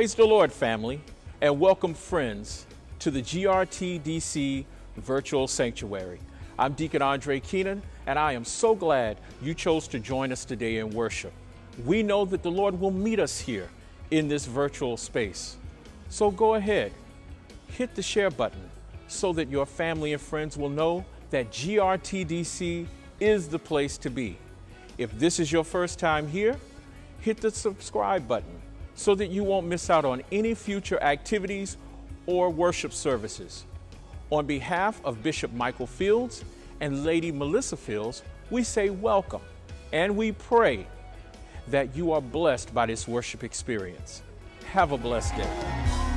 Praise the Lord, family, and welcome, friends, to the GRTDC Virtual Sanctuary. I'm Deacon Andre Keenan, and I am so glad you chose to join us today in worship. We know that the Lord will meet us here in this virtual space. So go ahead, hit the share button so that your family and friends will know that GRTDC is the place to be. If this is your first time here, hit the subscribe button so that you won't miss out on any future activities or worship services. On behalf of Bishop Michael Fields and Lady Melissa Fields, we say welcome and we pray that you are blessed by this worship experience. Have a blessed day.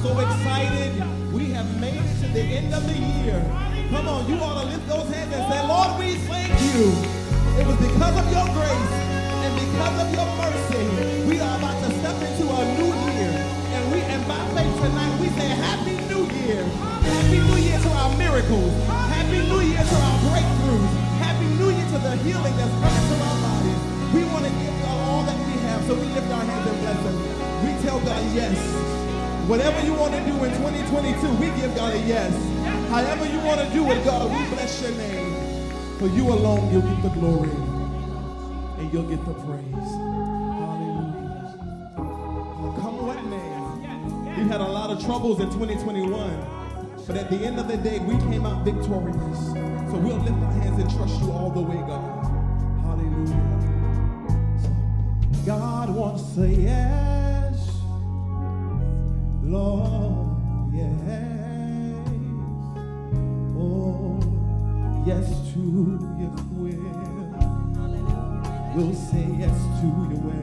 So excited. We have made it to the end of the year. Come on, you ought to lift those hands and say, Lord, we thank you. It was because of your grace and because of your mercy, we are about to step into a new year. And we, and by faith tonight, we say, Happy New Year. Happy New Year to our miracles. Happy New Year to our breakthroughs. Happy New Year to the healing that's coming to our bodies. We want to give God all that we have, so we lift our hands and bless Him. We tell God yes. For you alone, you'll get the glory and you'll get the praise. Hallelujah. Come what may. We had a lot of troubles in 2021, but at the end of the day, we came out victorious. So we'll lift our hands and trust you all the way, God. Hallelujah. God wants to say yes, Lord, yes. Oh, yes to your will. We'll say yes to your way.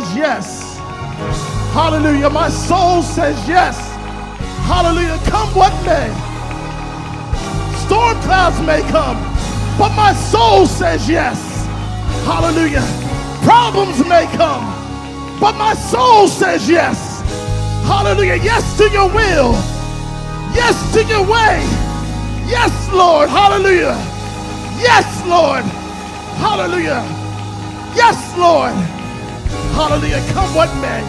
Says yes. Hallelujah. My soul says yes. Hallelujah. Come what may. Storm clouds may come, but my soul says yes. Hallelujah. Problems may come, but my soul says yes. Hallelujah. Yes to your will. Yes to your way. Yes, Lord. Hallelujah. Yes, Lord. Hallelujah. Yes, Lord. Hallelujah. Come what may.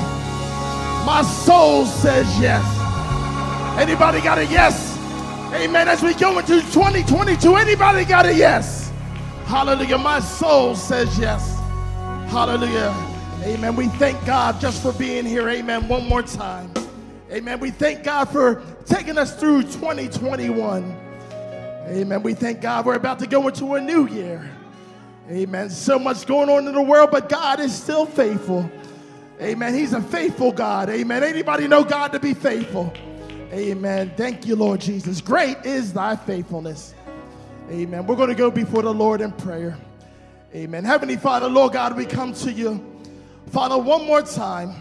My soul says yes. Anybody got a yes? Amen. As we go into 2022, anybody got a yes? Hallelujah. My soul says yes. Hallelujah. Amen. We thank God just for being here. Amen. One more time. Amen. We thank God for taking us through 2021. Amen. We thank God we're about to go into a new year. Amen. So much going on in the world, but God is still faithful. Amen. He's a faithful God. Amen. Anybody know God to be faithful? Amen. Thank you, Lord Jesus. Great is thy faithfulness. Amen. We're going to go before the Lord in prayer. Amen. Heavenly Father, Lord God, we come to you. Father, one more time.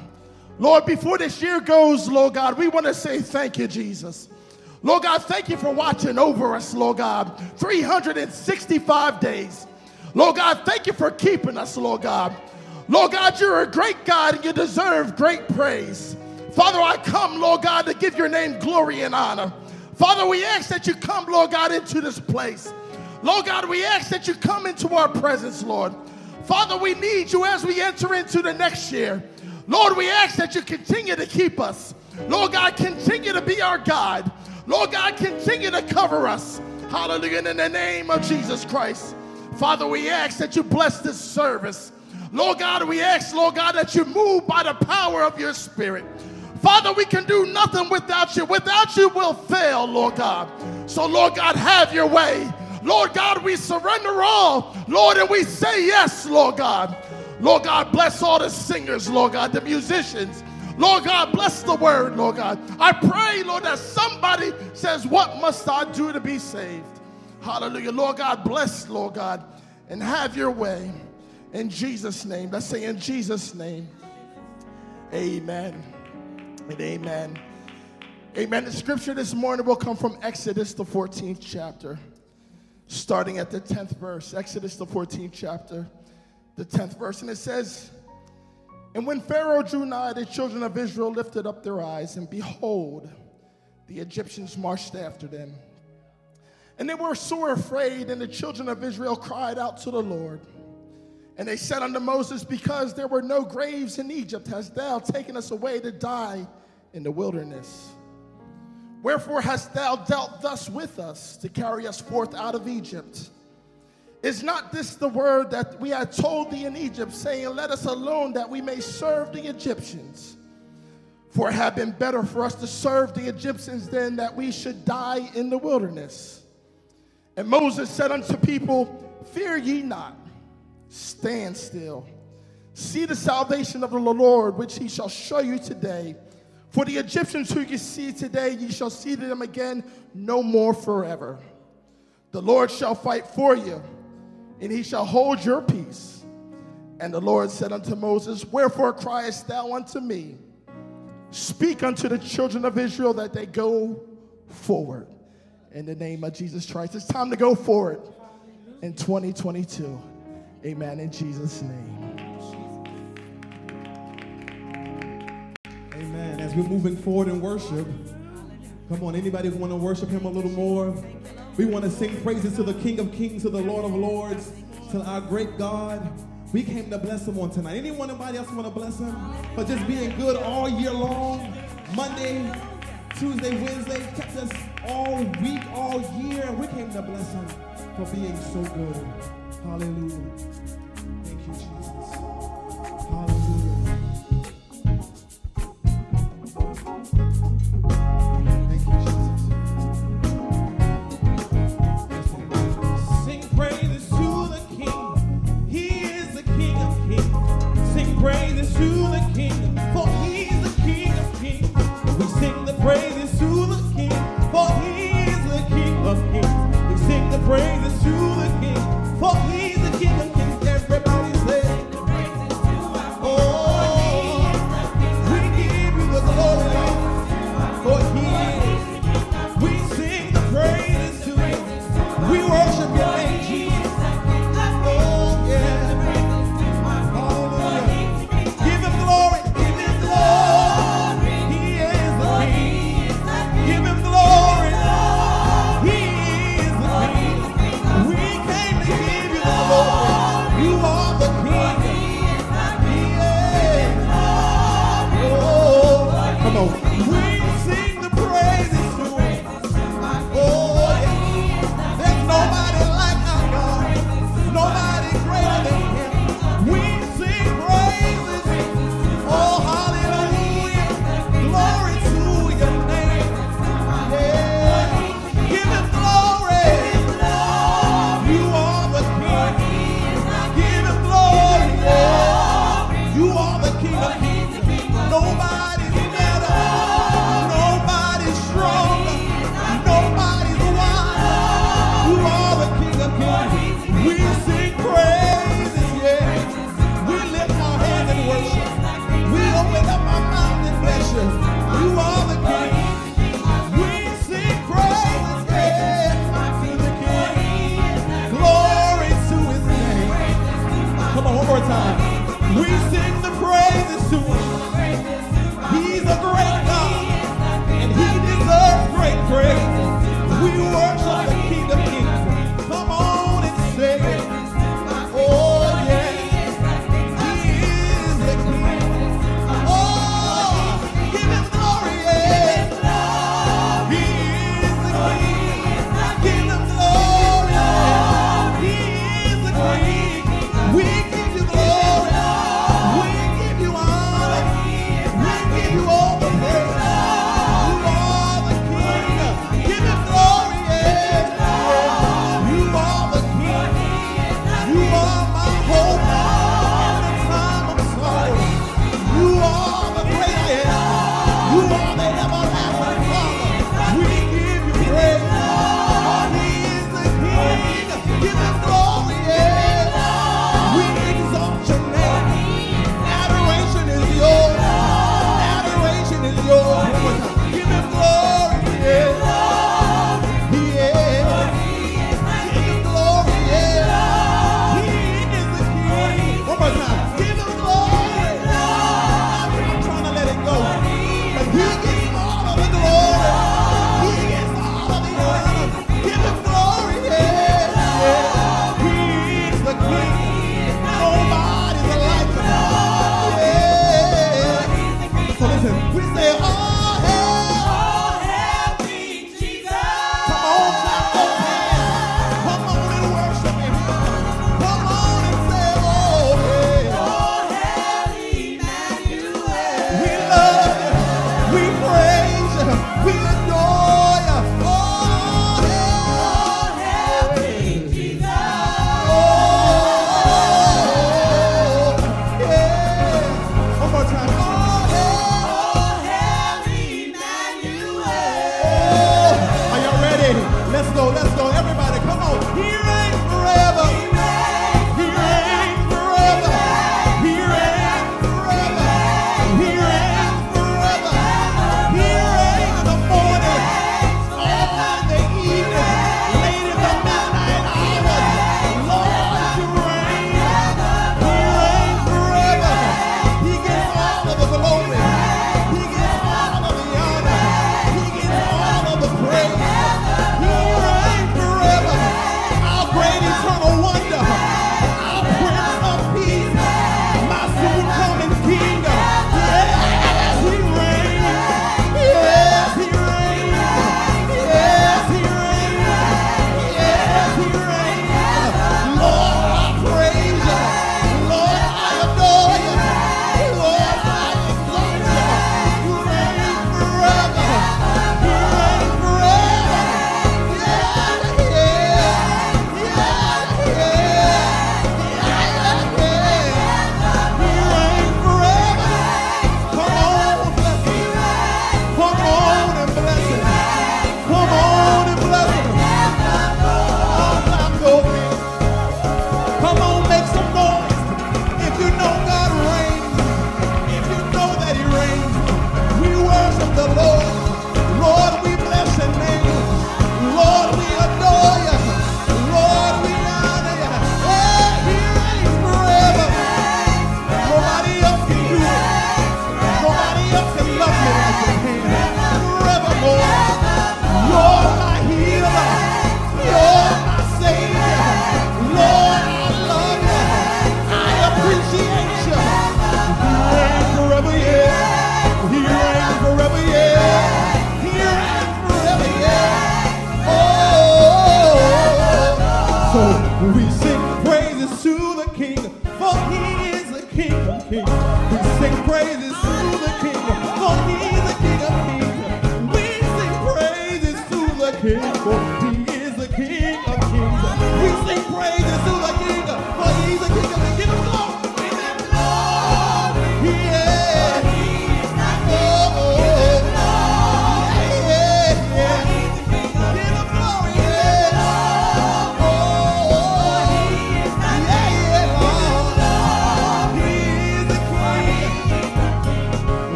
Lord, before this year goes, Lord God, we want to say thank you, Jesus. Lord God, thank you for watching over us, Lord God, 365 days. Lord God, thank you for keeping us, Lord God. Lord God, you're a great God and you deserve great praise. Father, I come, Lord God, to give your name glory and honor. Father, we ask that you come, Lord God, into this place. Lord God, we ask that you come into our presence, Lord. Father, we need you as we enter into the next year. Lord, we ask that you continue to keep us. Lord God, continue to be our God. Lord God, continue to cover us. Hallelujah. In the name of Jesus Christ. Father, we ask that you bless this service. Lord God, we ask, Lord God, that you move by the power of your spirit. Father, we can do nothing without you. Without you, we'll fail, Lord God. So, Lord God, have your way. Lord God, we surrender all, Lord, and we say yes, Lord God. Lord God, bless all the singers, Lord God, the musicians. Lord God, bless the word, Lord God. I pray, Lord, that somebody says, What must I do to be saved? Hallelujah. Lord God, bless, Lord God, and have your way. In Jesus' name. Let's say, In Jesus' name. Amen and amen. Amen. The scripture this morning will come from Exodus, the 14th chapter, starting at the 10th verse. Exodus, the 14th chapter, the 10th verse. And it says, And when Pharaoh drew nigh, the children of Israel lifted up their eyes, and behold, the Egyptians marched after them. And they were sore afraid, and the children of Israel cried out to the Lord. And they said unto Moses, Because there were no graves in Egypt, hast thou taken us away to die in the wilderness? Wherefore hast thou dealt thus with us to carry us forth out of Egypt? Is not this the word that we had told thee in Egypt, saying, Let us alone that we may serve the Egyptians? For it had been better for us to serve the Egyptians than that we should die in the wilderness. And Moses said unto people, Fear ye not stand still. See the salvation of the Lord, which he shall show you today. For the Egyptians who you see today, ye shall see them again no more forever. The Lord shall fight for you, and he shall hold your peace. And the Lord said unto Moses, Wherefore criest thou unto me? Speak unto the children of Israel that they go forward. In the name of Jesus Christ. It's time to go forward in 2022. Amen. In Jesus' name. Amen. As we're moving forward in worship, come on, anybody who want to worship him a little more? We want to sing praises to the King of Kings, to the Lord of Lords, to our great God. We came to bless him on tonight. Anyone, anybody else want to bless him for just being good all year long? Monday, Tuesday, Wednesday, kept us all week, all year. We came to bless him for being so good. Hallelujah. We worship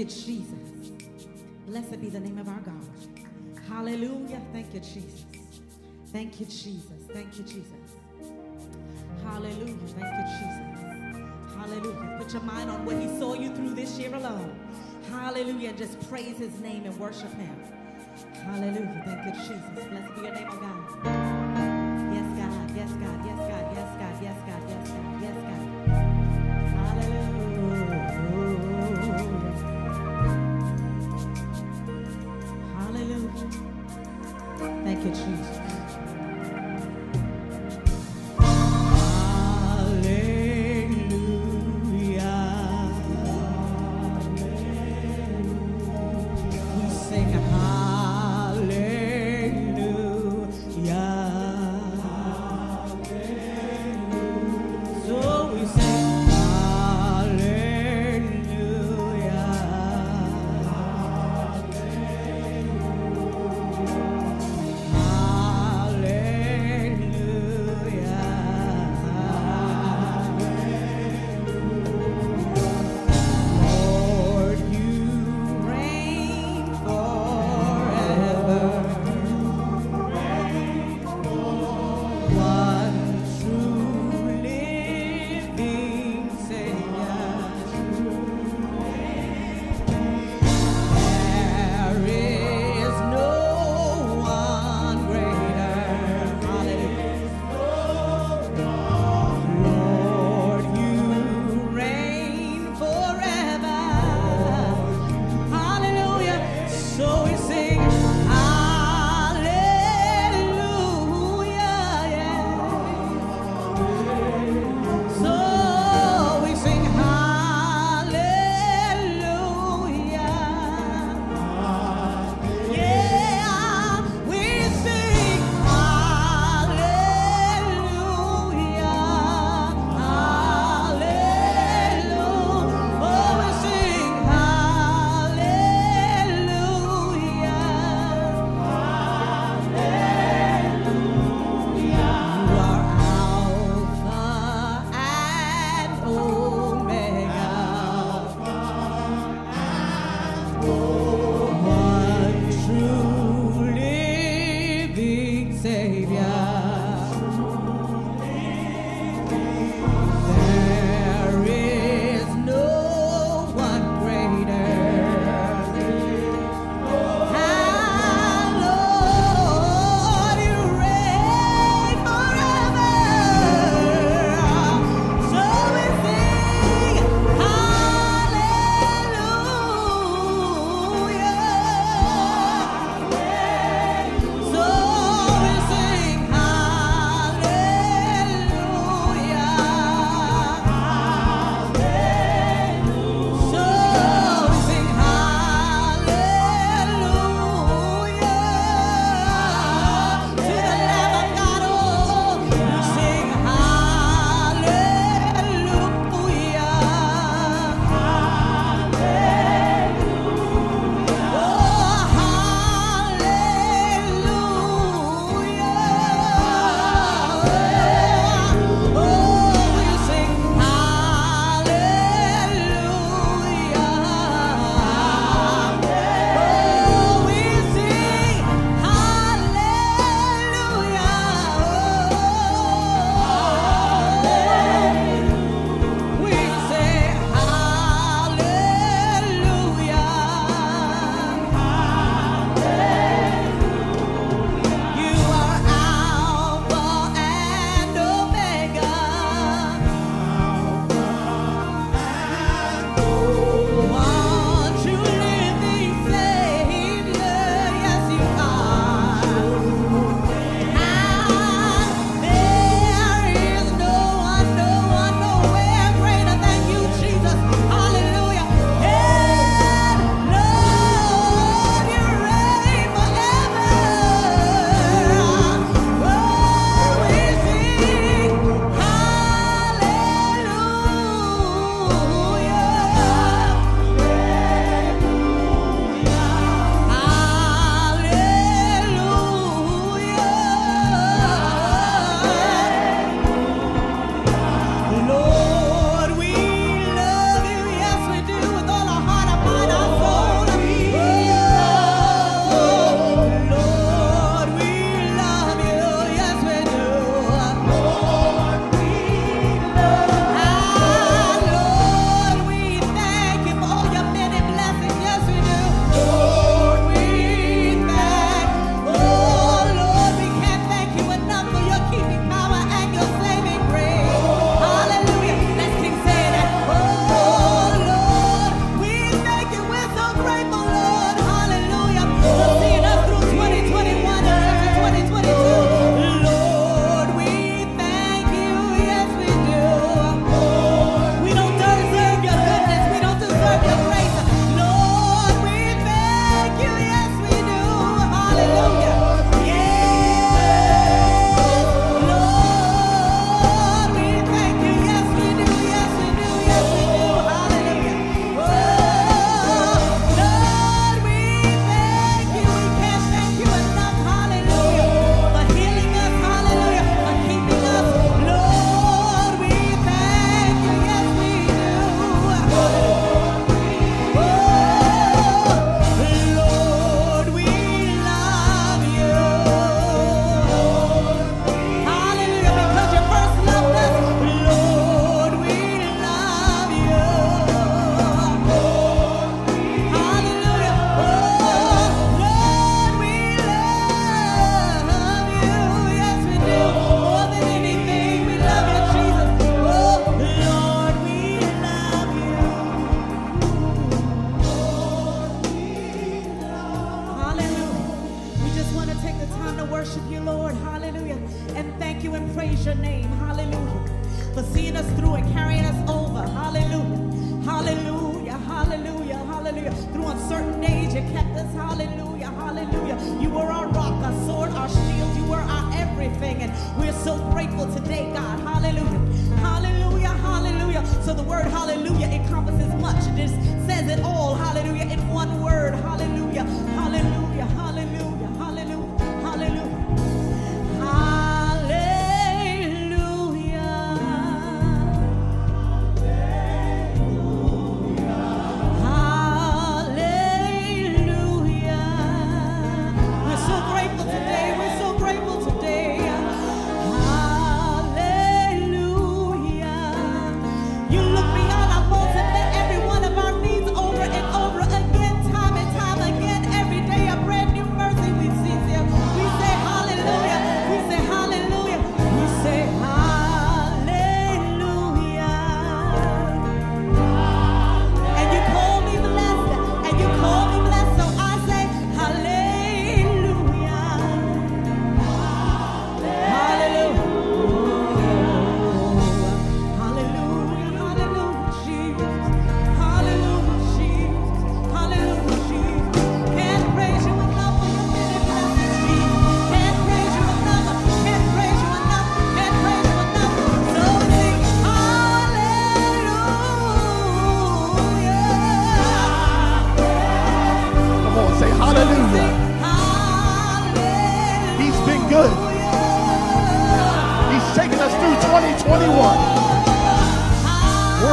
you, Jesus. Blessed be the name of our God. Hallelujah. Thank you, Jesus. Thank you, Jesus. Thank you, Jesus. Hallelujah. Thank you, Jesus. Hallelujah. Put your mind on what He saw you through this year alone. Hallelujah. Just praise His name and worship Him. Hallelujah. Thank you, Jesus. Blessed be your name, of God. Thank you, Jesus.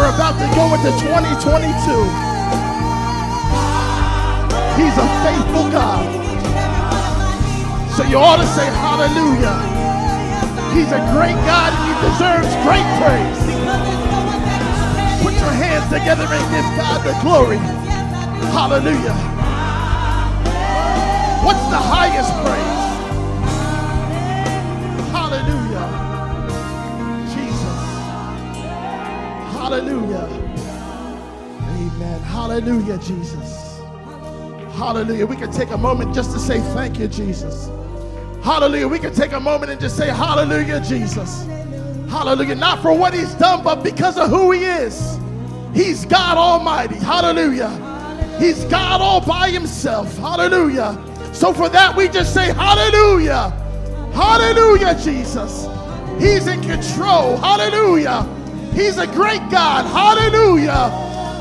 We're about to go into 2022. He's a faithful God. So you ought to say hallelujah. He's a great God and he deserves great praise. Put your hands together and give God the glory. Hallelujah. What's the highest praise? Hallelujah. Amen. Hallelujah, Jesus. Hallelujah. We can take a moment just to say thank you, Jesus. Hallelujah. We can take a moment and just say hallelujah, Jesus. Hallelujah. Not for what he's done, but because of who he is. He's God Almighty. Hallelujah. He's God all by himself. Hallelujah. So for that, we just say hallelujah. Hallelujah, Jesus. He's in control. Hallelujah. He's a great God. Hallelujah.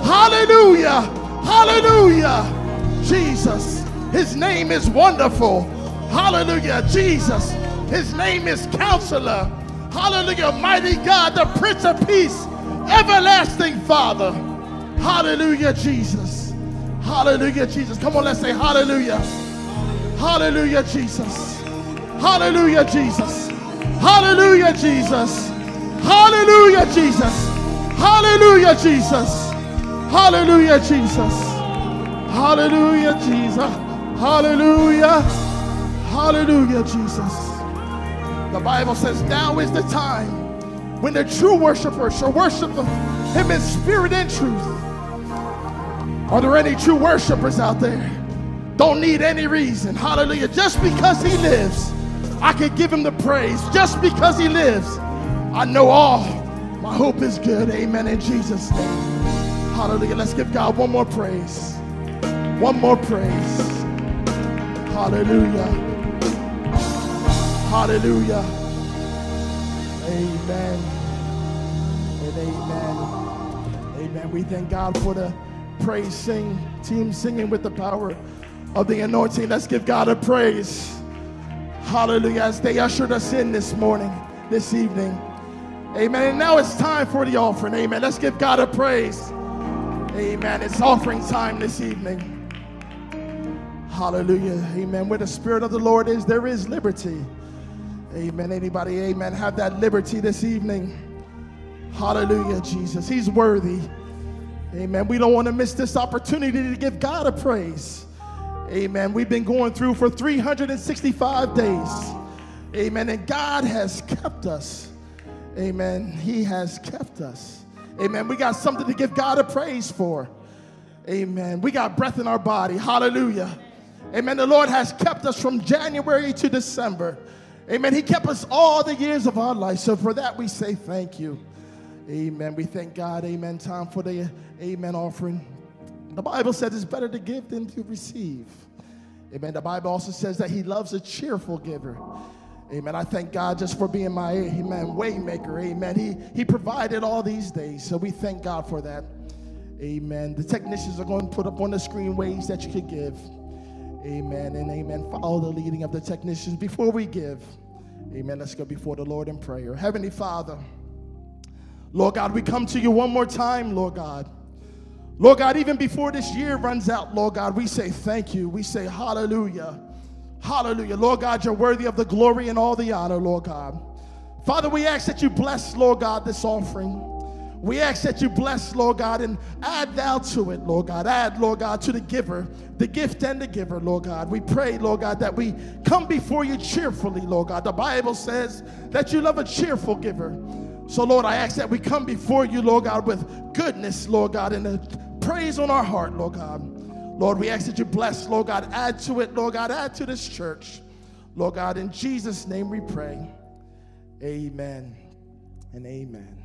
Hallelujah. Hallelujah. Jesus. His name is wonderful. Hallelujah. Jesus. His name is counselor. Hallelujah. Mighty God, the Prince of Peace, everlasting Father. Hallelujah, Jesus. Hallelujah, Jesus. Come on, let's say hallelujah. Hallelujah, Jesus. Hallelujah, Jesus. Hallelujah, Jesus. Hallelujah, Jesus. Hallelujah, Jesus. Hallelujah, Jesus. Hallelujah, Jesus. Hallelujah. Hallelujah, Jesus. The Bible says, Now is the time when the true worshipers shall worship Him in spirit and truth. Are there any true worshipers out there? Don't need any reason. Hallelujah. Just because He lives, I can give Him the praise. Just because He lives, I know all. My hope is good. Amen. In Jesus' name. Hallelujah. Let's give God one more praise. One more praise. Hallelujah. Hallelujah. Amen. And amen. Amen. We thank God for the praise sing team singing with the power of the anointing. Let's give God a praise. Hallelujah. As they ushered us in this morning, this evening. Amen. And now it's time for the offering. Amen. Let's give God a praise. Amen. It's offering time this evening. Hallelujah. Amen. Where the Spirit of the Lord is, there is liberty. Amen. Anybody, amen, have that liberty this evening. Hallelujah, Jesus. He's worthy. Amen. We don't want to miss this opportunity to give God a praise. Amen. We've been going through for 365 days. Amen. And God has kept us. Amen. He has kept us. Amen. We got something to give God a praise for. Amen. We got breath in our body. Hallelujah. Amen. The Lord has kept us from January to December. Amen. He kept us all the years of our life. So for that, we say thank you. Amen. We thank God. Amen. Time for the amen offering. The Bible says it's better to give than to receive. Amen. The Bible also says that He loves a cheerful giver. Amen. I thank God just for being my amen waymaker. Amen. He He provided all these days. So we thank God for that. Amen. The technicians are going to put up on the screen ways that you could give. Amen and amen. Follow the leading of the technicians before we give. Amen. Let's go before the Lord in prayer. Heavenly Father, Lord God, we come to you one more time, Lord God. Lord God, even before this year runs out, Lord God, we say thank you. We say hallelujah. Hallelujah. Lord God, you're worthy of the glory and all the honor, Lord God. Father, we ask that you bless, Lord God, this offering. We ask that you bless, Lord God, and add thou to it, Lord God. Add, Lord God, to the giver, the gift and the giver, Lord God. We pray, Lord God, that we come before you cheerfully, Lord God. The Bible says that you love a cheerful giver. So, Lord, I ask that we come before you, Lord God, with goodness, Lord God, and praise on our heart, Lord God. Lord, we ask that you bless, Lord God, add to it, Lord God, add to this church. Lord God, in Jesus' name we pray. Amen and amen.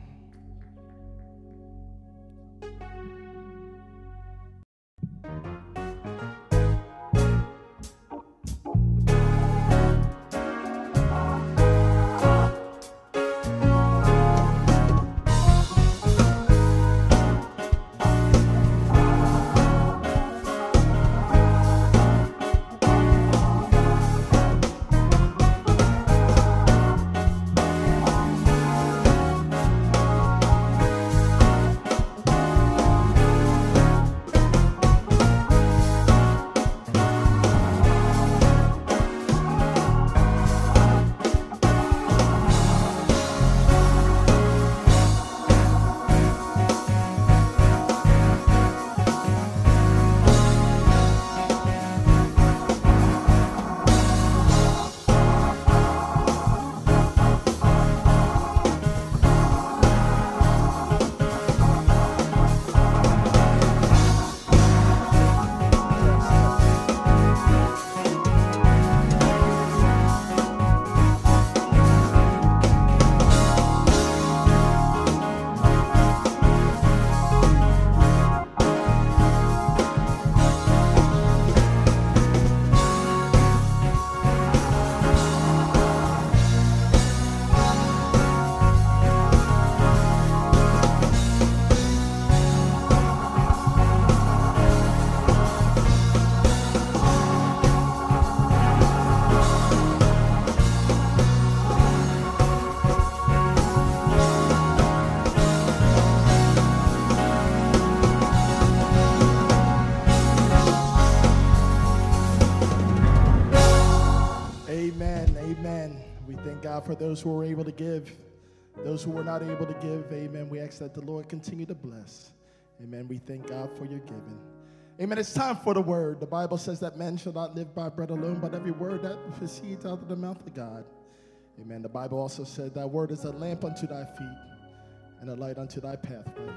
God for those who were able to give. Those who were not able to give, amen. We ask that the Lord continue to bless. Amen. We thank God for your giving. Amen. It's time for the word. The Bible says that man shall not live by bread alone, but every word that proceeds out of the mouth of God. Amen. The Bible also said that word is a lamp unto thy feet and a light unto thy pathway.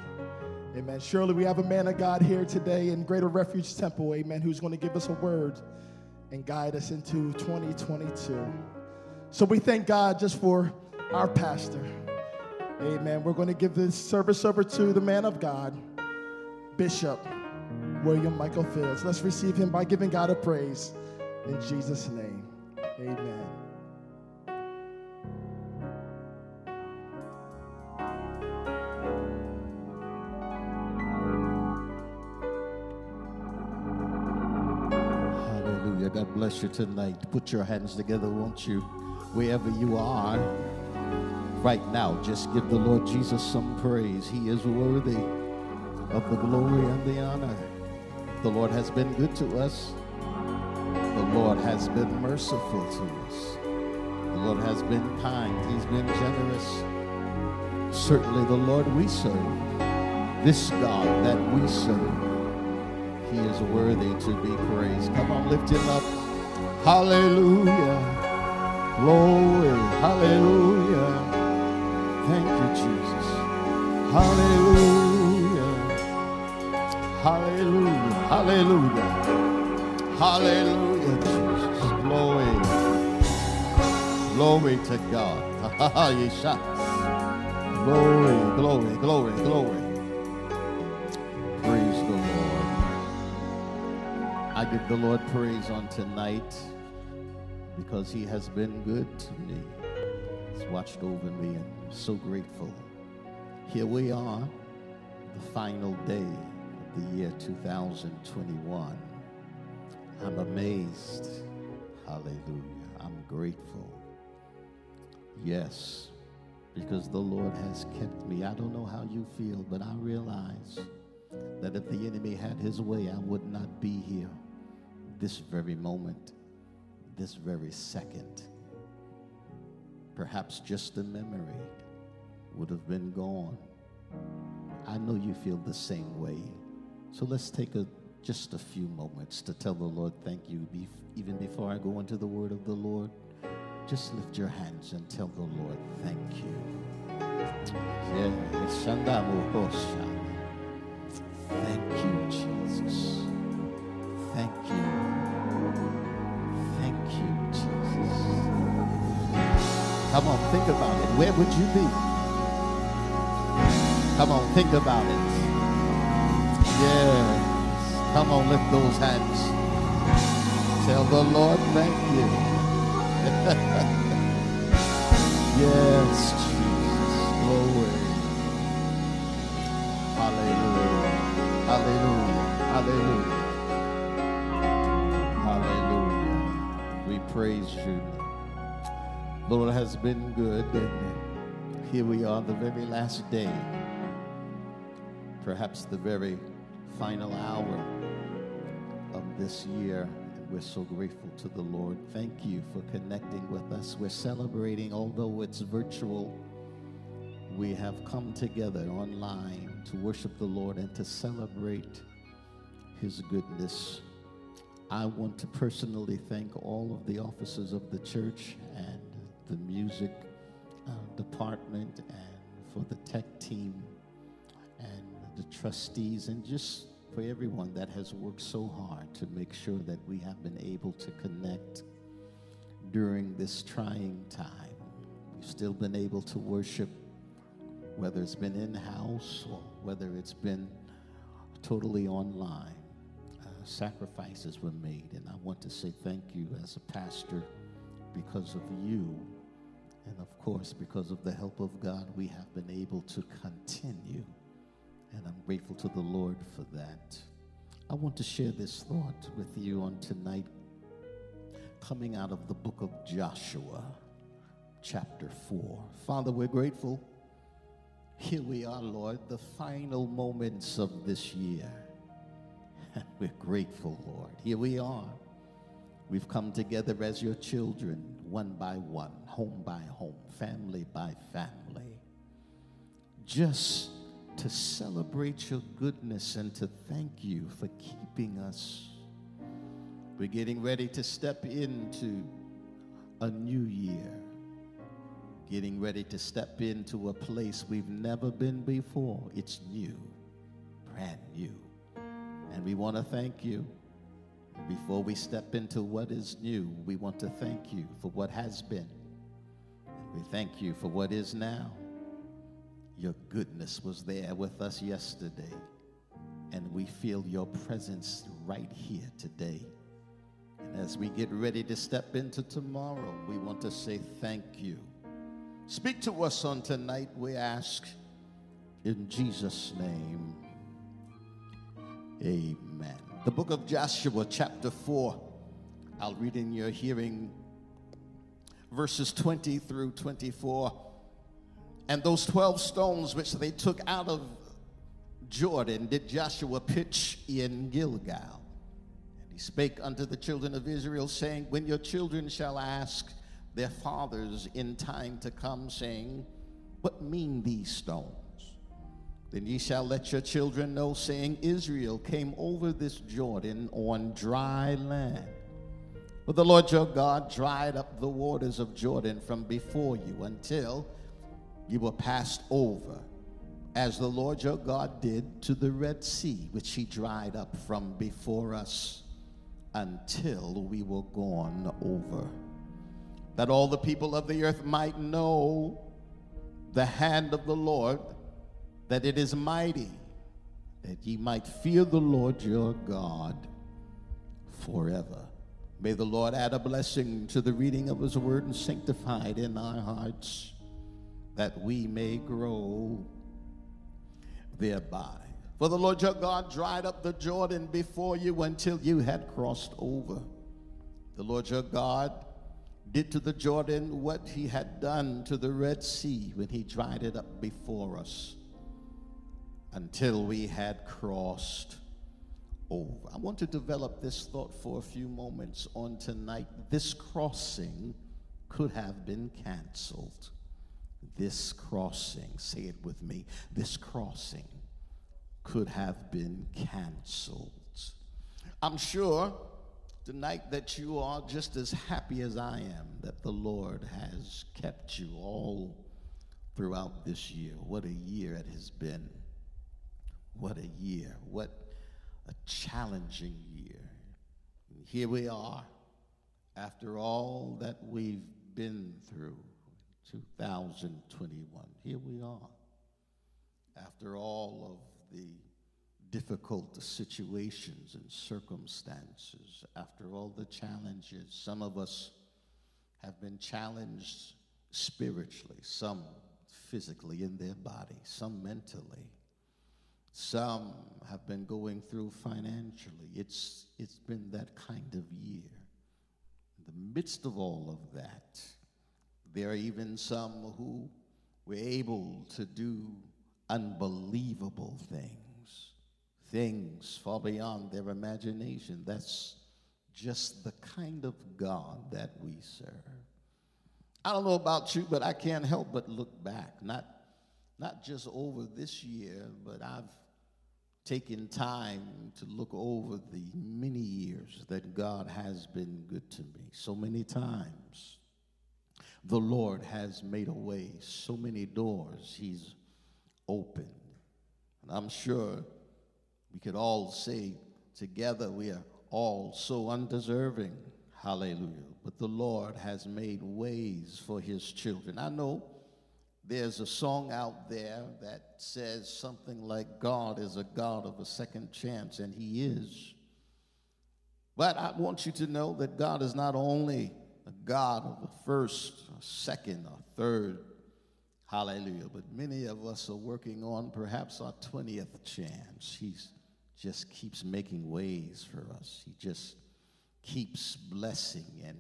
Amen. Surely we have a man of God here today in Greater Refuge Temple, amen, who's going to give us a word and guide us into 2022. So we thank God just for our pastor. Amen. We're going to give this service over to the man of God, Bishop William Michael Fields. Let's receive him by giving God a praise in Jesus' name. Amen. Hallelujah. God bless you tonight. Put your hands together, won't you? Wherever you are right now, just give the Lord Jesus some praise. He is worthy of the glory and the honor. The Lord has been good to us. The Lord has been merciful to us. The Lord has been kind. He's been generous. Certainly, the Lord we serve, this God that we serve, he is worthy to be praised. Come on, lift him up. Hallelujah. Glory. Hallelujah. Thank you, Jesus. Hallelujah. Hallelujah. Hallelujah. Hallelujah, Jesus. Glory. Glory to God. glory, glory, glory, glory. Praise the Lord. I give the Lord praise on tonight because he has been good to me. He's watched over me and I'm so grateful. Here we are, the final day of the year 2021. I'm amazed. Hallelujah. I'm grateful. Yes, because the Lord has kept me. I don't know how you feel, but I realize that if the enemy had his way, I would not be here this very moment, this very second. Perhaps just a memory would have been gone. I know you feel the same way. So let's take a just a few moments to tell the Lord thank you. even before I go into the word of the Lord, just lift your hands and tell the Lord thank you. Thank you, Jesus. Thank you. Come on, think about it. Where would you be? Come on, think about it. Yes. Come on, lift those hands. Tell the Lord thank you. yes, Jesus. Glory. Hallelujah. Hallelujah. Hallelujah. Hallelujah. We praise you. Lord has been good, and here we are, the very last day, perhaps the very final hour of this year. And we're so grateful to the Lord. Thank you for connecting with us. We're celebrating, although it's virtual, we have come together online to worship the Lord and to celebrate His goodness. I want to personally thank all of the officers of the church and the music uh, department and for the tech team and the trustees, and just for everyone that has worked so hard to make sure that we have been able to connect during this trying time. We've still been able to worship, whether it's been in house or whether it's been totally online. Uh, sacrifices were made, and I want to say thank you as a pastor because of you. And of course, because of the help of God, we have been able to continue and I'm grateful to the Lord for that. I want to share this thought with you on tonight, coming out of the book of Joshua, chapter 4. Father, we're grateful. Here we are, Lord, the final moments of this year. And we're grateful, Lord. Here we are. We've come together as your children, one by one, home by home, family by family. Just to celebrate your goodness and to thank you for keeping us. We're getting ready to step into a new year, getting ready to step into a place we've never been before. It's new, brand new. And we want to thank you. Before we step into what is new, we want to thank you for what has been. And we thank you for what is now. Your goodness was there with us yesterday, and we feel your presence right here today. And as we get ready to step into tomorrow, we want to say thank you. Speak to us on tonight, we ask in Jesus' name. Amen. The book of Joshua, chapter 4. I'll read in your hearing verses 20 through 24. And those 12 stones which they took out of Jordan did Joshua pitch in Gilgal. And he spake unto the children of Israel, saying, When your children shall ask their fathers in time to come, saying, What mean these stones? Then ye shall let your children know, saying, Israel came over this Jordan on dry land. For the Lord your God dried up the waters of Jordan from before you until you were passed over, as the Lord your God did to the Red Sea, which he dried up from before us. until we were gone over, that all the people of the earth might know the hand of the Lord, that it is mighty, that ye might fear the Lord your God forever. May the Lord add a blessing to the reading of his word and sanctify it in our hearts that we may grow thereby. For the Lord your God dried up the Jordan before you until you had crossed over. The Lord your God did to the Jordan what he had done to the Red Sea when he dried it up before us until we had crossed over. I want to develop this thought for a few moments on tonight. This crossing could have been canceled. This crossing, say it with me, this crossing could have been canceled. I'm sure tonight that you are just as happy as I am that the Lord has kept you all throughout this year. What a year it has been. What a year. What a challenging year. Here we are, after all that we've been through, 2021. Here we are, after all of the difficult situations and circumstances, after all the challenges. Some of us have been challenged spiritually, some physically in their body, some mentally. Some have been going through financially. It's, it's been that kind of year. In the midst of all of that, there are even some who were able to do unbelievable things, things far beyond their imagination. That's just the kind of God that we serve. I don't know about you, but I can't help but look back, not, not just over this year, but I've taken time to look over the many years that God has been good to me. So many times, the Lord has made a way, so many doors He's opened. And I'm sure we could all say together, we are all so undeserving. Hallelujah. But the Lord has made ways for His children. I know there's a song out there that says something like, God is a God of a second chance, and He is. But I want you to know that God is not only a God of the first, or second, or third, hallelujah, but many of us are working on perhaps our 20th chance. He just keeps making ways for us, He just keeps blessing and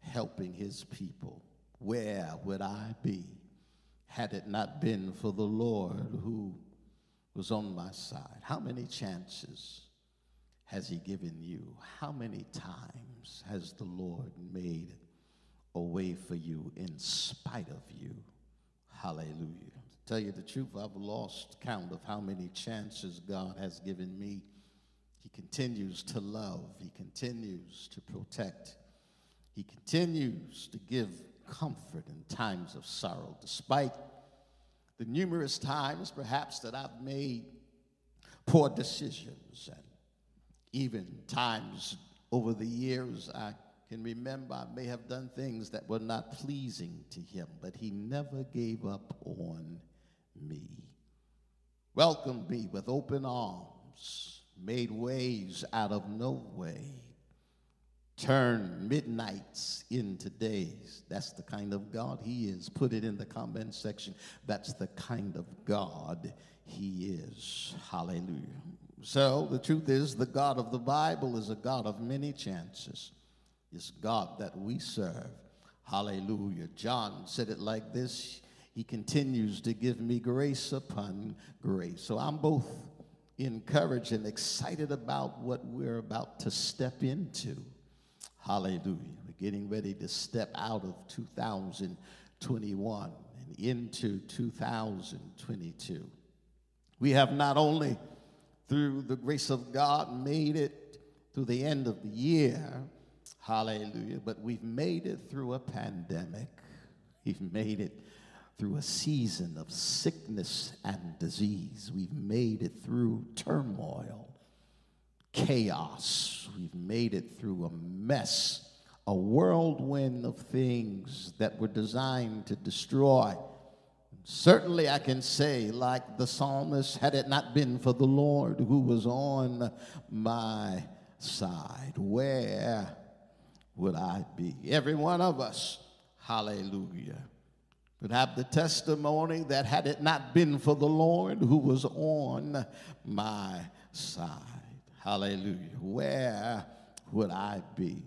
helping His people. Where would I be? Had it not been for the Lord who was on my side. How many chances has He given you? How many times has the Lord made a way for you in spite of you? Hallelujah. To tell you the truth, I've lost count of how many chances God has given me. He continues to love, He continues to protect, He continues to give comfort in times of sorrow, despite the numerous times perhaps that I've made poor decisions and even times over the years I can remember I may have done things that were not pleasing to him, but he never gave up on me. Welcomed me with open arms, made ways out of no way turn midnights into days. That's the kind of God He is. Put it in the comment section. That's the kind of God He is. Hallelujah. So the truth is, the God of the Bible is a God of many chances. It's God that we serve. Hallelujah. John said it like this He continues to give me grace upon grace. So I'm both encouraged and excited about what we're about to step into. Hallelujah. We're getting ready to step out of 2021 and into 2022. We have not only, through the grace of God, made it through the end of the year, hallelujah, but we've made it through a pandemic. We've made it through a season of sickness and disease. We've made it through turmoil chaos. We've made it through a mess, a whirlwind of things that were designed to destroy. Certainly, I can say, like the psalmist, had it not been for the Lord who was on my side, where would I be? Every one of us, hallelujah, would have the testimony that had it not been for the Lord who was on my side, hallelujah, where would I be?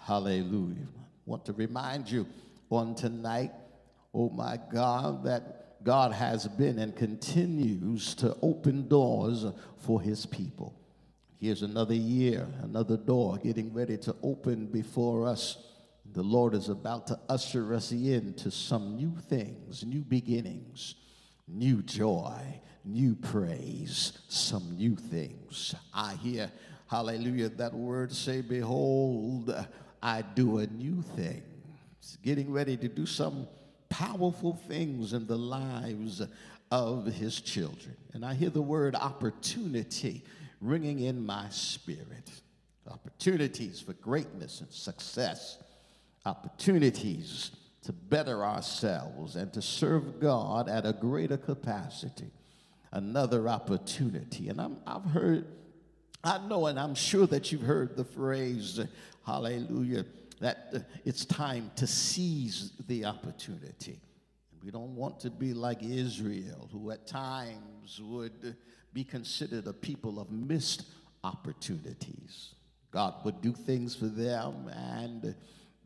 Hallelujah. I want to remind you on tonight oh my God, that God has been and continues to open doors for his people. Here's another year, another door getting ready to open before us. The Lord is about to usher us into some new things, new beginnings, new joy, new praise, some new things. I hear, hallelujah, that word say, Behold, I do a new thing. It's getting ready to do some powerful things in the lives of his children. And I hear the word opportunity ringing in my spirit. Opportunities for greatness and success, opportunities to better ourselves and to serve God at a greater capacity. Another opportunity. And i have heard, I know, and I'm sure that you've heard the phrase, hallelujah that uh, it's time to seize the opportunity. We don't want to be like Israel, who at times would be considered a people of missed opportunities. God would do things for them and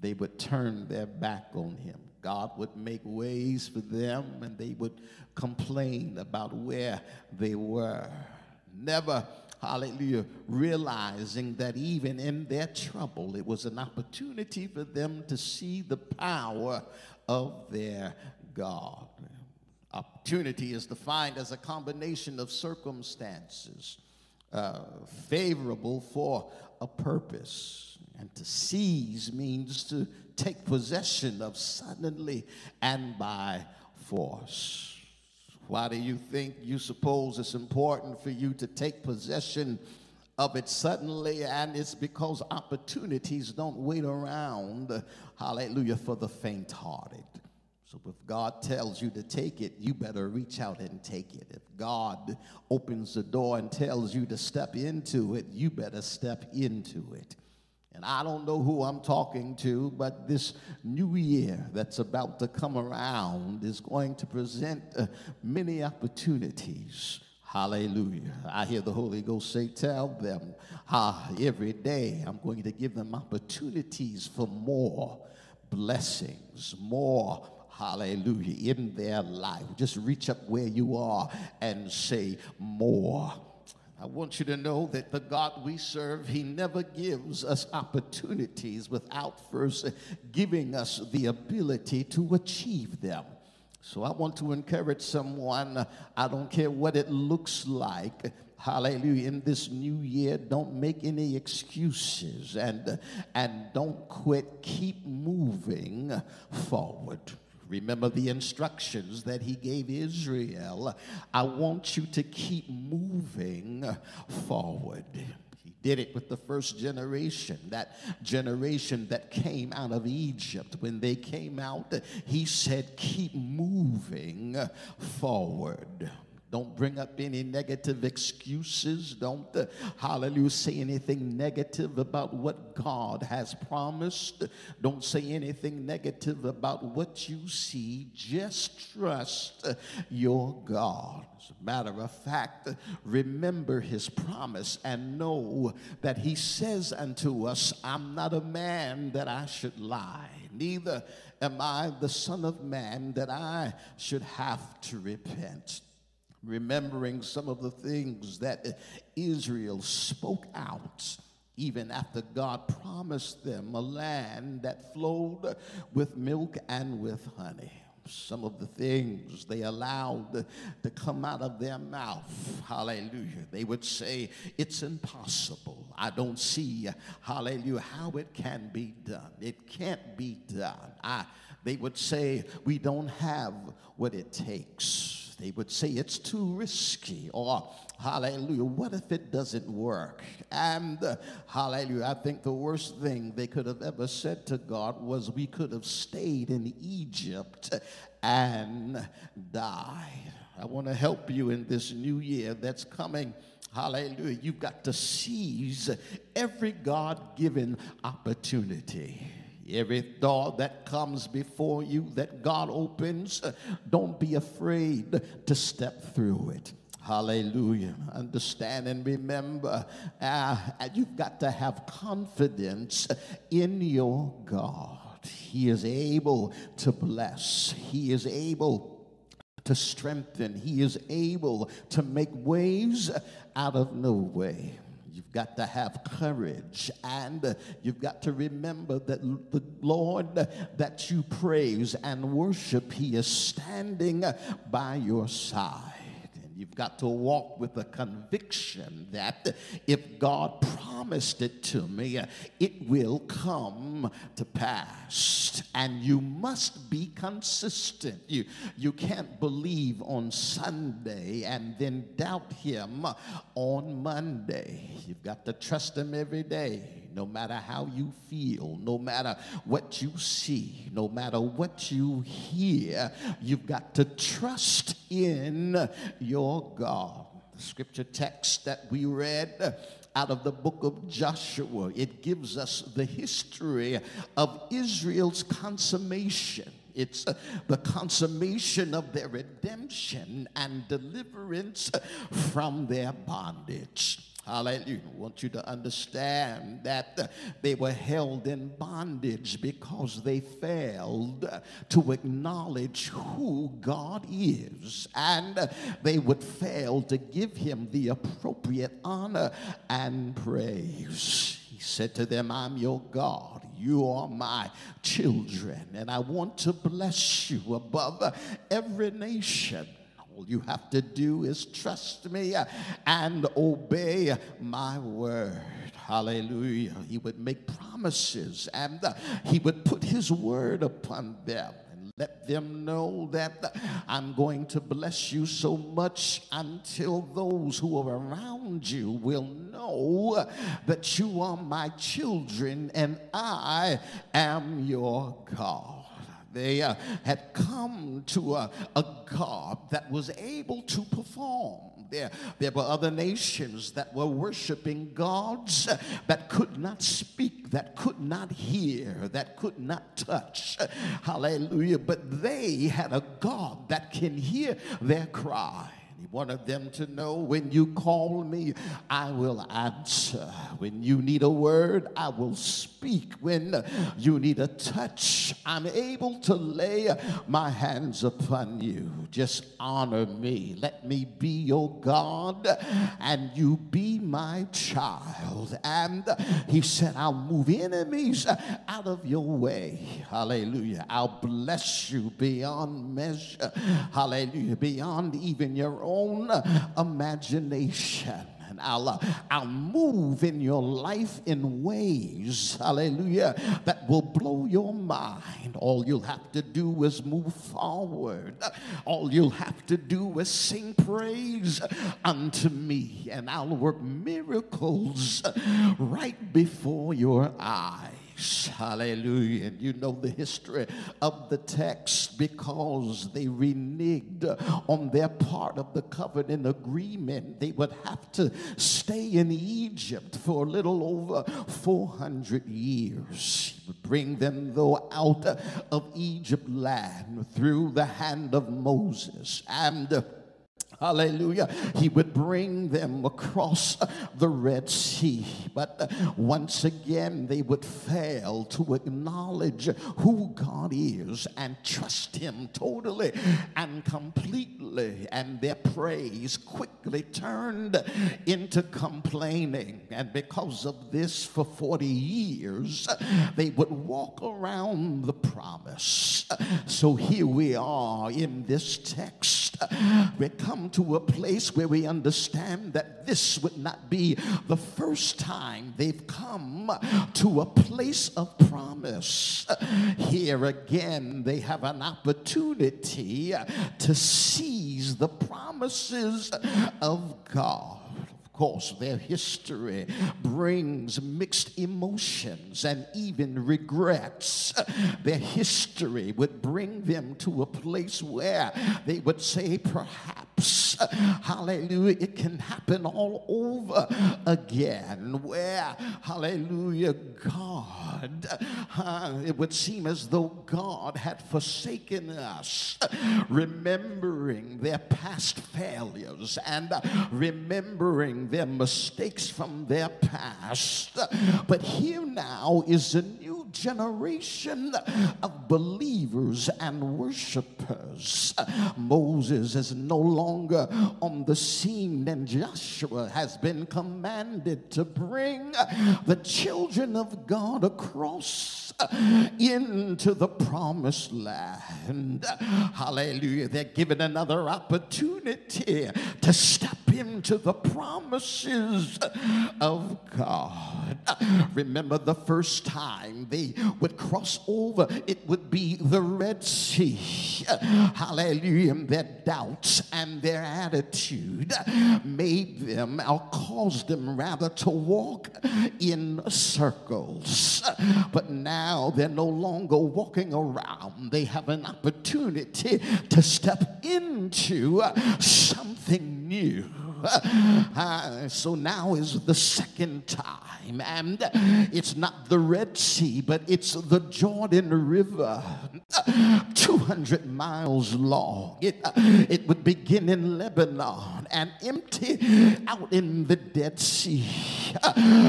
they would turn their back on him. God would make ways for them and they would complain about where they were. Never hallelujah, realizing that even in their trouble, it was an opportunity for them to see the power of their God. Opportunity is defined as a combination of circumstances uh, favorable for a purpose. And to seize means to take possession of suddenly and by force. Why do you think you suppose it's important for you to take possession of it suddenly? And it's because opportunities don't wait around, hallelujah, for the faint hearted. So if God tells you to take it, you better reach out and take it. If God opens the door and tells you to step into it, you better step into it. And I don't know who I'm talking to, but this new year that's about to come around is going to present uh, many opportunities. Hallelujah. I hear the Holy Ghost say, Tell them, ah, every day I'm going to give them opportunities for more blessings, more hallelujah, in their life. Just reach up where you are and say, More I want you to know that the God we serve, He never gives us opportunities without first giving us the ability to achieve them. So I want to encourage someone, I don't care what it looks like, hallelujah, in this new year, don't make any excuses and, and don't quit. Keep moving forward. Remember the instructions that he gave Israel. I want you to keep moving forward. He did it with the first generation, that generation that came out of Egypt. When they came out, he said, Keep moving forward. Don't bring up any negative excuses. Don't, uh, hallelujah, say anything negative about what God has promised. Don't say anything negative about what you see. Just trust your God. As a matter of fact, remember his promise and know that he says unto us, I'm not a man that I should lie, neither am I the Son of Man that I should have to repent remembering some of the things that Israel spoke out even after God promised them a land that flowed with milk and with honey. Some of the things they allowed to come out of their mouth, hallelujah. They would say, It's impossible. I don't see, hallelujah, how it can be done. It can't be done. I, they would say, We don't have what it takes They would say it's too risky, or hallelujah, what if it doesn't work? And uh, hallelujah, I think the worst thing they could have ever said to God was, We could have stayed in Egypt and died. I want to help you in this new year that's coming. Hallelujah. You've got to seize every God given opportunity. Every door that comes before you that God opens, don't be afraid to step through it. Hallelujah. Understand and remember, uh, you've got to have confidence in your God. He is able to bless, He is able to strengthen, He is able to make ways out of no way. You've got to have courage and you've got to remember that the Lord that you praise and worship, He is standing by your side. You've got to walk with the conviction that if God promised it to me, it will come to pass. And you must be consistent. You, you can't believe on Sunday and then doubt Him on Monday. You've got to trust Him every day, no matter how you feel, no matter what you see, no matter what you hear. You've got to trust in your God. The scripture text that we read out of the book of Joshua. It gives us the history of Israel's consummation. It's the consummation of their redemption and deliverance from their bondage. Hallelujah. I want you to understand that uh, they were held in bondage because they failed to acknowledge who God is. And uh, they would fail to give him the appropriate honor and praise. He said to them, I'm your God. You are my children, and I want to bless you above every nation. All you have to do is trust me and obey my word. Hallelujah. He would make promises and uh, he would put his word upon them. and Let them know that uh, I'm going to bless you so much until those who are around you will know that you are my children and I am your God. They uh, had come to a, a God that was able to perform. There, there were other nations that were worshiping gods that could not speak, that could not hear, that could not touch. Hallelujah. But they had a God that can hear their cry. He wanted them to know when you call me, I will answer. When you need a word, I will speak. When you need a touch, I'm able to lay my hands upon you. Just honor me. Let me be your God and you be my child. And he said, I'll move enemies out of your way. Hallelujah. I'll bless you beyond measure. Hallelujah. Beyond even your own imagination. And I'll, uh, I'll move in your life in ways, hallelujah, that will blow your mind. All you'll have to do is move forward. All you'll have to do is sing praise unto me, and I'll work miracles right before your eyes. Hallelujah. And you know the history of the text because they reneged on their part of the covenant agreement. They would have to stay in Egypt for a little over 400 years. He would bring them, though, out of Egypt land through the hand of Moses. And Hallelujah. He would bring them across the Red Sea. But once again, they would fail to acknowledge who God is and trust Him totally and completely. And their praise quickly turned into complaining. And because of this, for 40 years, they would walk around the promise. So here we are in this text. We come to a place where we understand that this would not be the first time they've come to a place of promise. Here again, they have an opportunity to seize the promises of God course, their history brings mixed emotions and even regrets. Their history would bring them to a place where they would say, perhaps, hallelujah, it can happen all over again. Where, hallelujah, God, uh, it would seem as though God had forsaken us, remembering their past failures and remembering their mistakes from their past. But here now is a new generation of believers and worshipers. Moses is no longer on the scene, and Joshua has been commanded to bring the children of God across into the promised land. Hallelujah. They're given another opportunity to step into the promises of God. Remember the first time they would cross over, it would be the Red Sea. Hallelujah. Their doubts and their attitude made them, or caused them rather, to walk in circles. But now they're no longer walking around, they have an opportunity to step into uh, something new. Uh, so now is the second time, and it's not the Red Sea, but it's the Jordan River, 200 miles long. It, it would begin in Lebanon and empty out in the Dead Sea.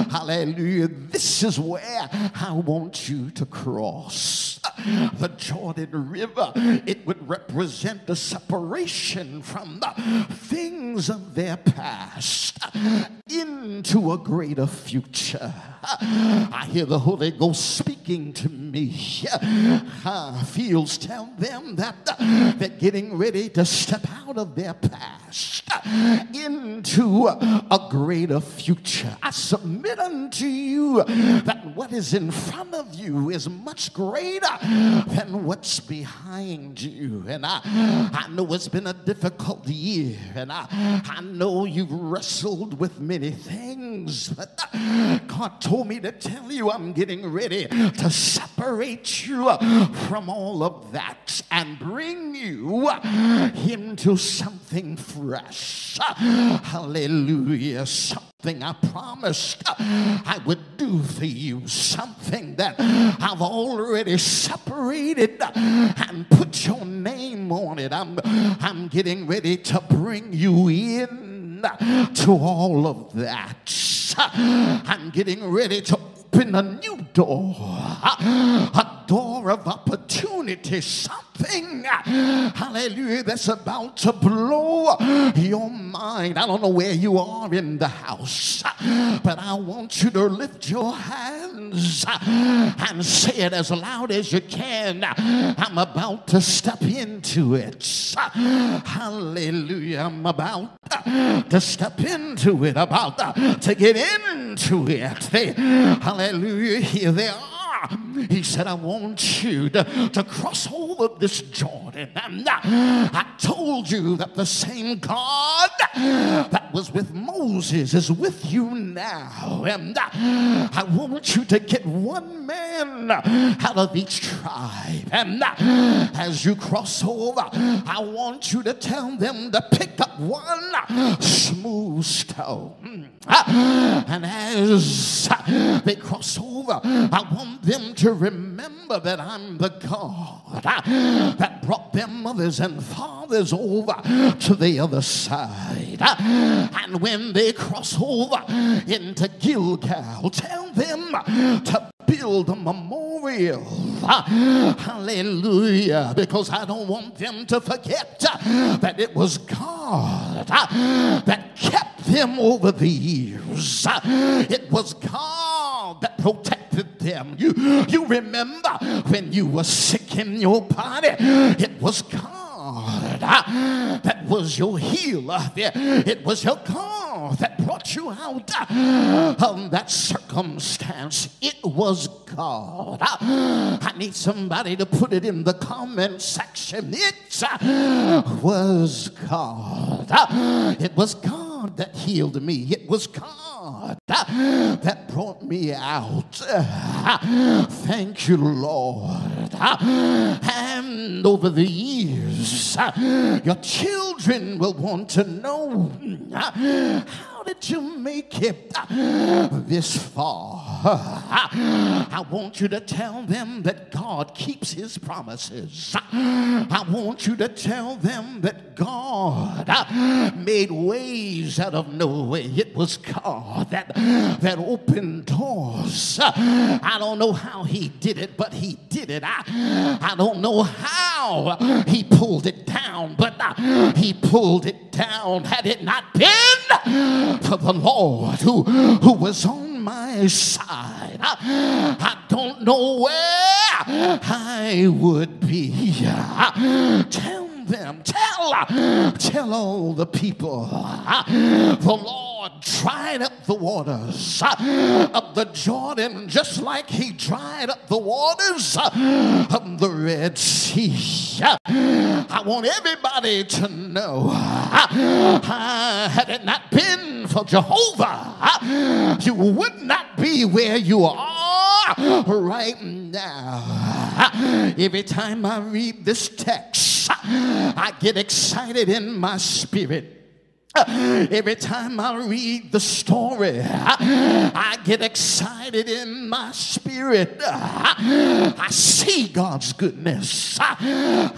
Hallelujah. This is where I want you to cross the Jordan River. It would represent the separation from the things of their past into a greater future. I hear the Holy Ghost speaking to me. Uh, feels tell them that they're getting ready to step out of their past into a greater future. I submit unto you that what is in front of you is much greater than what's behind you. And I, I know it's been a difficult year, and I, I know you've wrestled with many things, but God told me to tell you I'm getting ready to separate you from all of that and bring you into something fresh. Hallelujah. Something I promised I would do for you. Something that I've already separated and put your name on it. I'm, I'm getting ready to bring you in to all of that. I'm getting ready to open a new door, a door of opportunity, something, hallelujah, that's about to blow your mind. I don't know where you are in the house, but I want you to lift your hands and say it as loud as you can. I'm about to step into it. Hallelujah. I'm about to step into it, about to get into it. Hallelujah. Here they are. He said, I want you to, to cross over this Jordan. And uh, I told you that the same God that was with Moses is with you now. And uh, I want you to get one man out of each tribe. And uh, as you cross over, I want you to tell them to pick up one smooth stone. And as they cross over, I want them to remember that I'm the God uh, that brought their mothers and fathers over to the other side. Uh, and when they cross over into Gilgal, tell them to build a memorial. Hallelujah. Because I don't want them to forget that it was God that kept them over the years. It was God that protected them. You, you remember when you were sick in your body, it was God Ah, that was your healer. It was your God that brought you out of that circumstance. It was God. Ah. I need somebody to put it in the comment section. It was God. It was God that healed me. It was God that brought me out. Thank you, Lord. And over the years, your children will want to know how did you make it this far? I want you to tell them that God keeps his promises. I want you to tell them that God made ways out of no way. It was God that, that opened doors. I don't know how he did it, but he did it. I, I don't know how he pulled it down, but uh, he pulled it down. Had it not been for the Lord who, who was on my side, I, don't know where I would be. Tell them, tell, tell all the people, the Lord dried up the waters of the Jordan just like he dried up the waters of the Red Sea. I want everybody to know, had it not been for Jehovah, you would not be where you are right now. Every time I read this text, I get excited in my spirit. Every time I read the story, I get excited in my spirit. I see God's goodness. And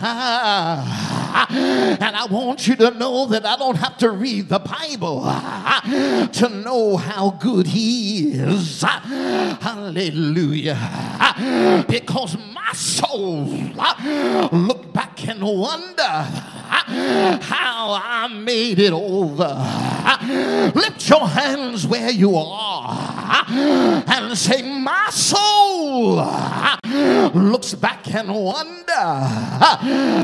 I want you to know that I don't have to read the Bible to know how good He is. Hallelujah. Because my soul look back and wonder how I made it over. Lift your hands where you are and say, My soul looks back and wonder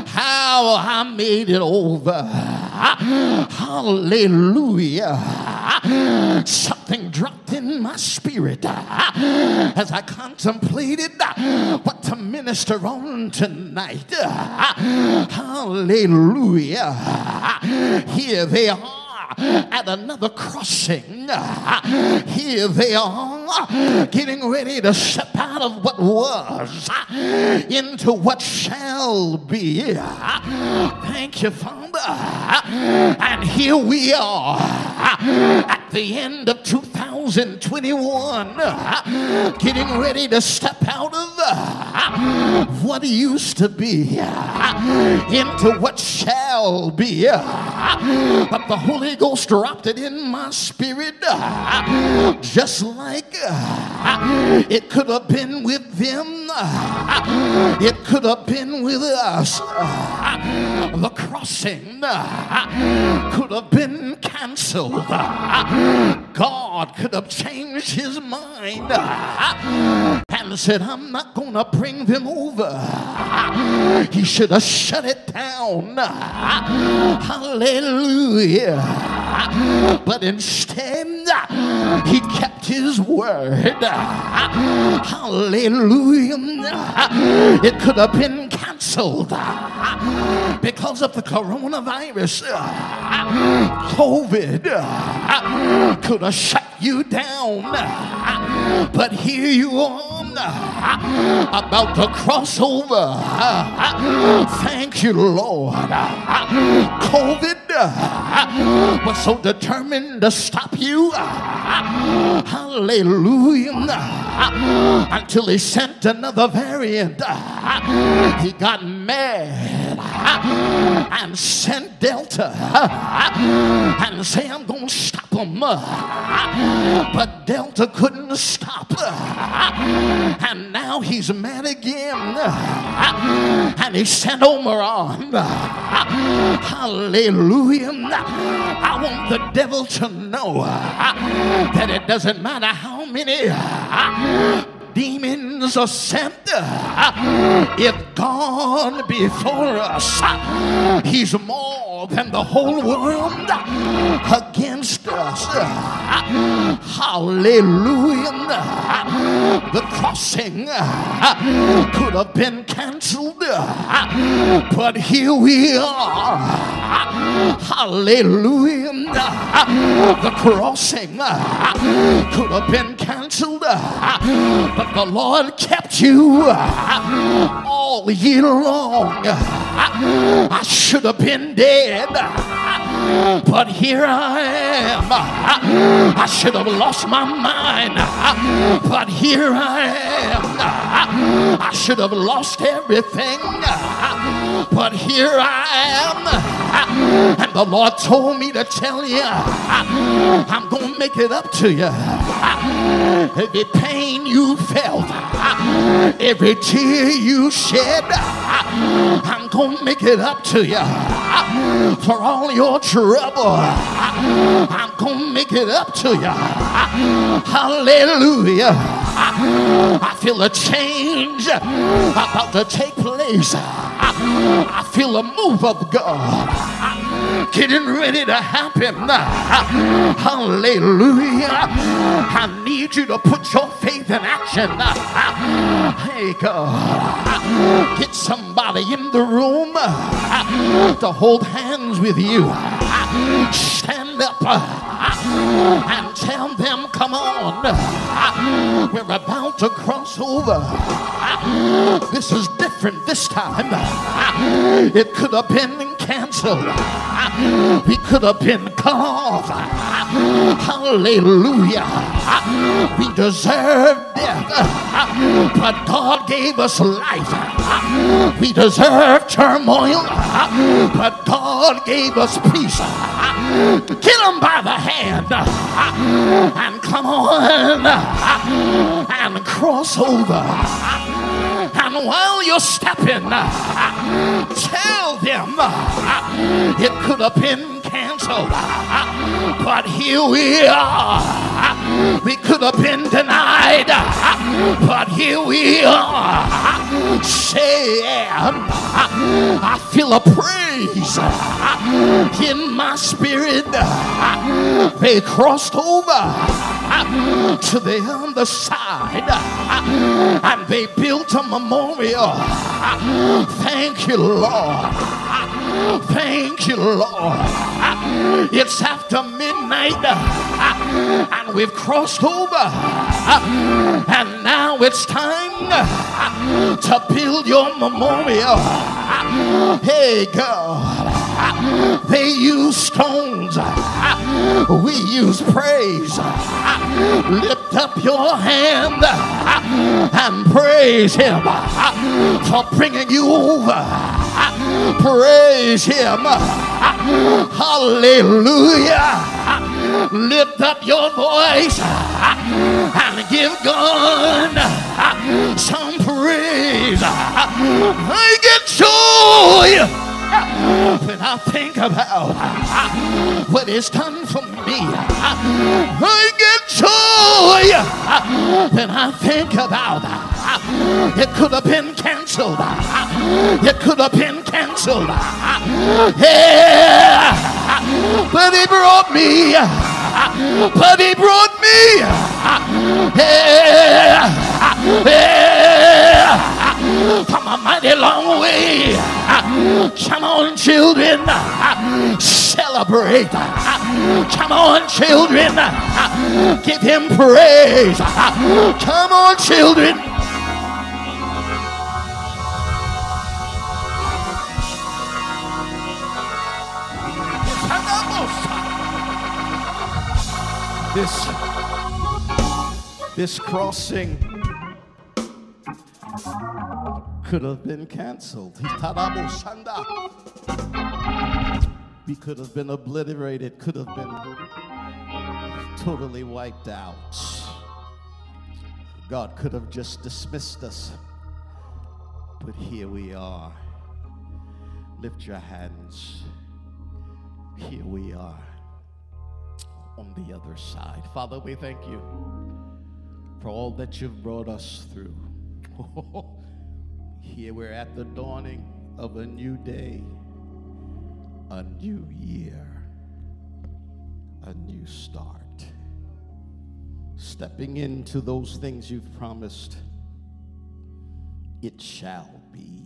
how I made it over. Hallelujah. Something dropped in my spirit as I contemplated what to minister on tonight. Hallelujah. Here they are at another crossing. Here they are getting ready to step out of what was into what shall be. Thank you, Father. And here we are at the end of 2021, getting ready to step out of what used to be into what shall be. But the Holy Ghost dropped it in my spirit just like it could have been with them, it could have been with us. The crossing could have been canceled. God could have changed his mind and said, I'm not going to bring them over. He should have shut it down. Hallelujah. But instead, he kept his word. Hallelujah. It could have been canceled because of the coronavirus. COVID could have shut you down. But here you are about to cross over. Thank you, Lord. COVID was so determined to stop you. Hallelujah. Until he sent another variant. He got mad and sent Delta and say, I'm going to stop him. But Delta couldn't stop. And now he's mad again. And he sent Omicron. Hallelujah. I want the devil to know uh, that it doesn't matter how many uh, demons are sent. Uh, if gone before us, He's more than the whole world against us. Hallelujah. The crossing could have been canceled, but here we are. Hallelujah. The crossing could have been canceled, but the Lord kept you all year long. I should have been dead, but here I am. I should have lost my mind, but here I am. I should have lost everything, but here I am. And the Lord told me to tell you, I'm going to make it up to you. Every pain you felt, every tear you shed, I'm to make it up to you. For all your trouble, I'm to make it up to you. Hallelujah. I feel a change about to take place. I feel a move of God getting ready to happen. Hallelujah. I need you to put your faith in action. Hey, God. Get somebody in the room to hold hands with you. Stand up and tell them, come on. We're about to cross over. This is different this time. It could have been canceled. We could have been cut off. Hallelujah. We deserve death, but God gave us life. We deserve turmoil, but God gave us peace. Get them by the hand and come on and cross over. And while you're stepping, uh, tell them uh, it could have been canceled, uh, but here we are. We could have been denied, but here we are. I feel a praise uh, in my spirit. They crossed over uh, to the other side uh, and they built a memorial. Thank you, Lord. Thank you, Lord. It's after midnight uh, and we've crossed over, uh, and now it's time uh, to build your memorial. Hey, God, they use stones, we use praise. Lift up your hand and praise Him for bringing you over. Praise Him. Hallelujah. Lift up your voice and give God some praise. I get joy when I think about what it's done for me, I get joy when I think about it could have been canceled. It could have been canceled. Yeah, but he brought me. But he brought me. From a mighty long way. Come on, children, celebrate. Come on, children, give him praise. Come on, children. This, this crossing could have been canceled. We could have been obliterated, could have been totally wiped out. God could have just dismissed us. But here we are. Lift your hands. Here we are on the other side. Father, we thank you for all that you've brought us through. Here we're at the dawning of a new day, a new year, a new start. Stepping into those things you've promised, it shall be.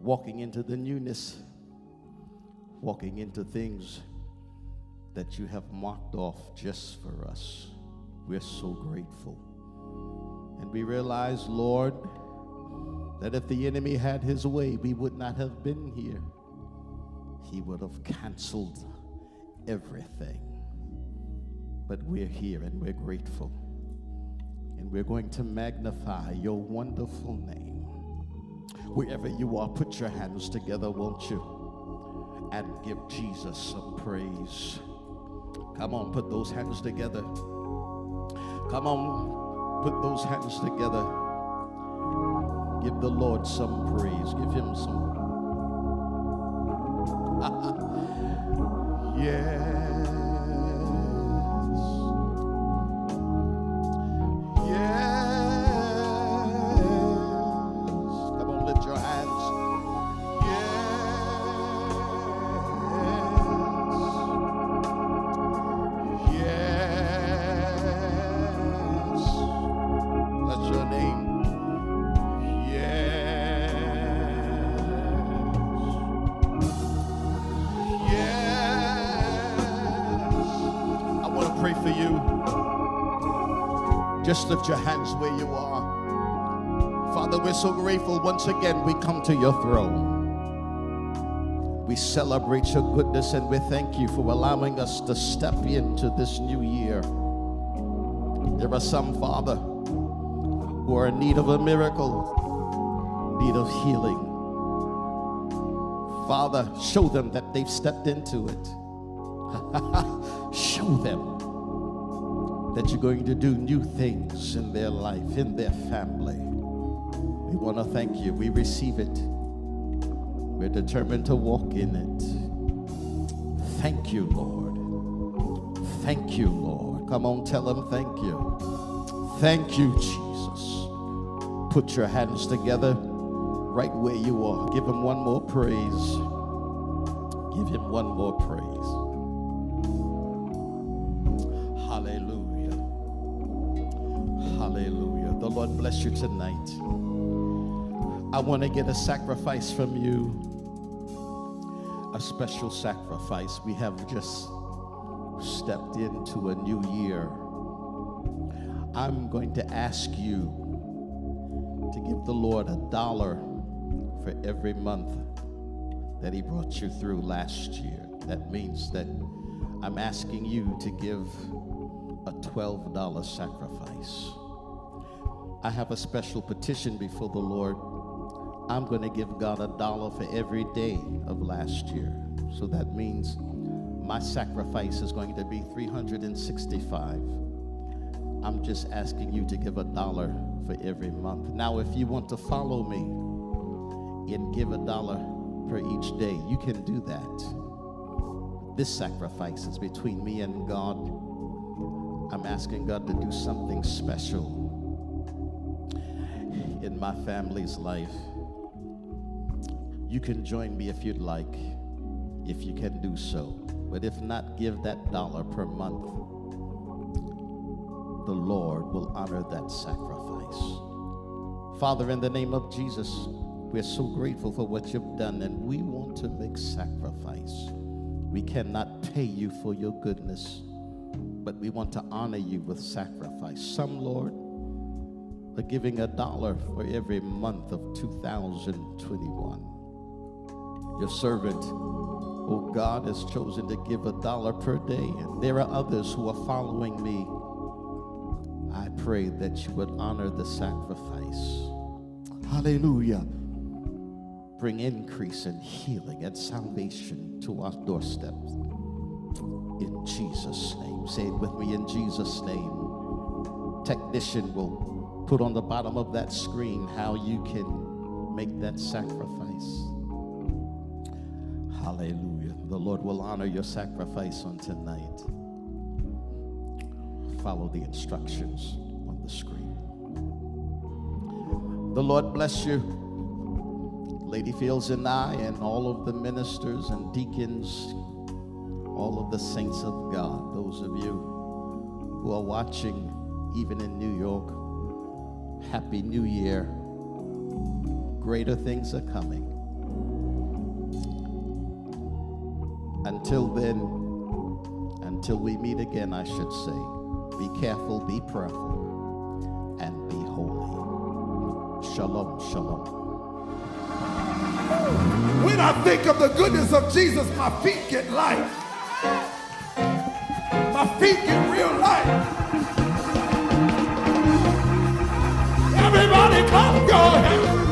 Walking into the newness, walking into things that you have marked off just for us. We're so grateful. And we realize, Lord, that if the enemy had his way, we would not have been here. He would have canceled everything. But we're here and we're grateful. And we're going to magnify your wonderful name. Wherever you are, put your hands together, won't you? And give Jesus some praise. Come on, put those hands together. Come on, put those hands together. Give the Lord some praise. Give him some. yes. Your hands where you are. Father, we're so grateful once again we come to your throne. We celebrate your goodness and we thank you for allowing us to step into this new year. There are some, Father, who are in need of a miracle, need of healing. Father, show them that they've stepped into it. show them that you're going to do new things in their life, in their family. We want to thank you. We receive it. We're determined to walk in it. Thank you, Lord. Thank you, Lord. Come on, tell them thank you. Thank you, Jesus. Put your hands together right where you are. Give him one more praise. Give him one more praise. Bless you tonight. I want to get a sacrifice from you, a special sacrifice. We have just stepped into a new year. I'm going to ask you to give the Lord a dollar for every month that He brought you through last year. That means that I'm asking you to give a $12 sacrifice. I have a special petition before the Lord. I'm going to give God a dollar for every day of last year. So that means my sacrifice is going to be 365. I'm just asking you to give a dollar for every month. Now, if you want to follow me and give a dollar per each day, you can do that. This sacrifice is between me and God. I'm asking God to do something special in my family's life. You can join me if you'd like, if you can do so. But if not, give that dollar per month. The Lord will honor that sacrifice. Father, in the name of Jesus, we're so grateful for what you've done, and we want to make sacrifice. We cannot pay you for your goodness, but we want to honor you with sacrifice. Some, Lord, are giving a dollar for every month of 2021. Your servant, oh God, has chosen to give a dollar per day, and there are others who are following me. I pray that you would honor the sacrifice. Hallelujah. Bring increase and healing and salvation to our doorstep. In Jesus' name. Say it with me in Jesus' name. Technician will put on the bottom of that screen how you can make that sacrifice. Hallelujah. The Lord will honor your sacrifice on tonight. follow the instructions on the screen. The Lord bless you. Lady Fields and I, and all of the ministers and deacons, all of the saints of God, those of you who are watching even in New York, Happy New Year. Greater things are coming. Until then, until we meet again, I should say, be careful, be prayerful, and be holy. Shalom, shalom. When I think of the goodness of Jesus, my feet get light. My feet get real light. Everybody clap your hands.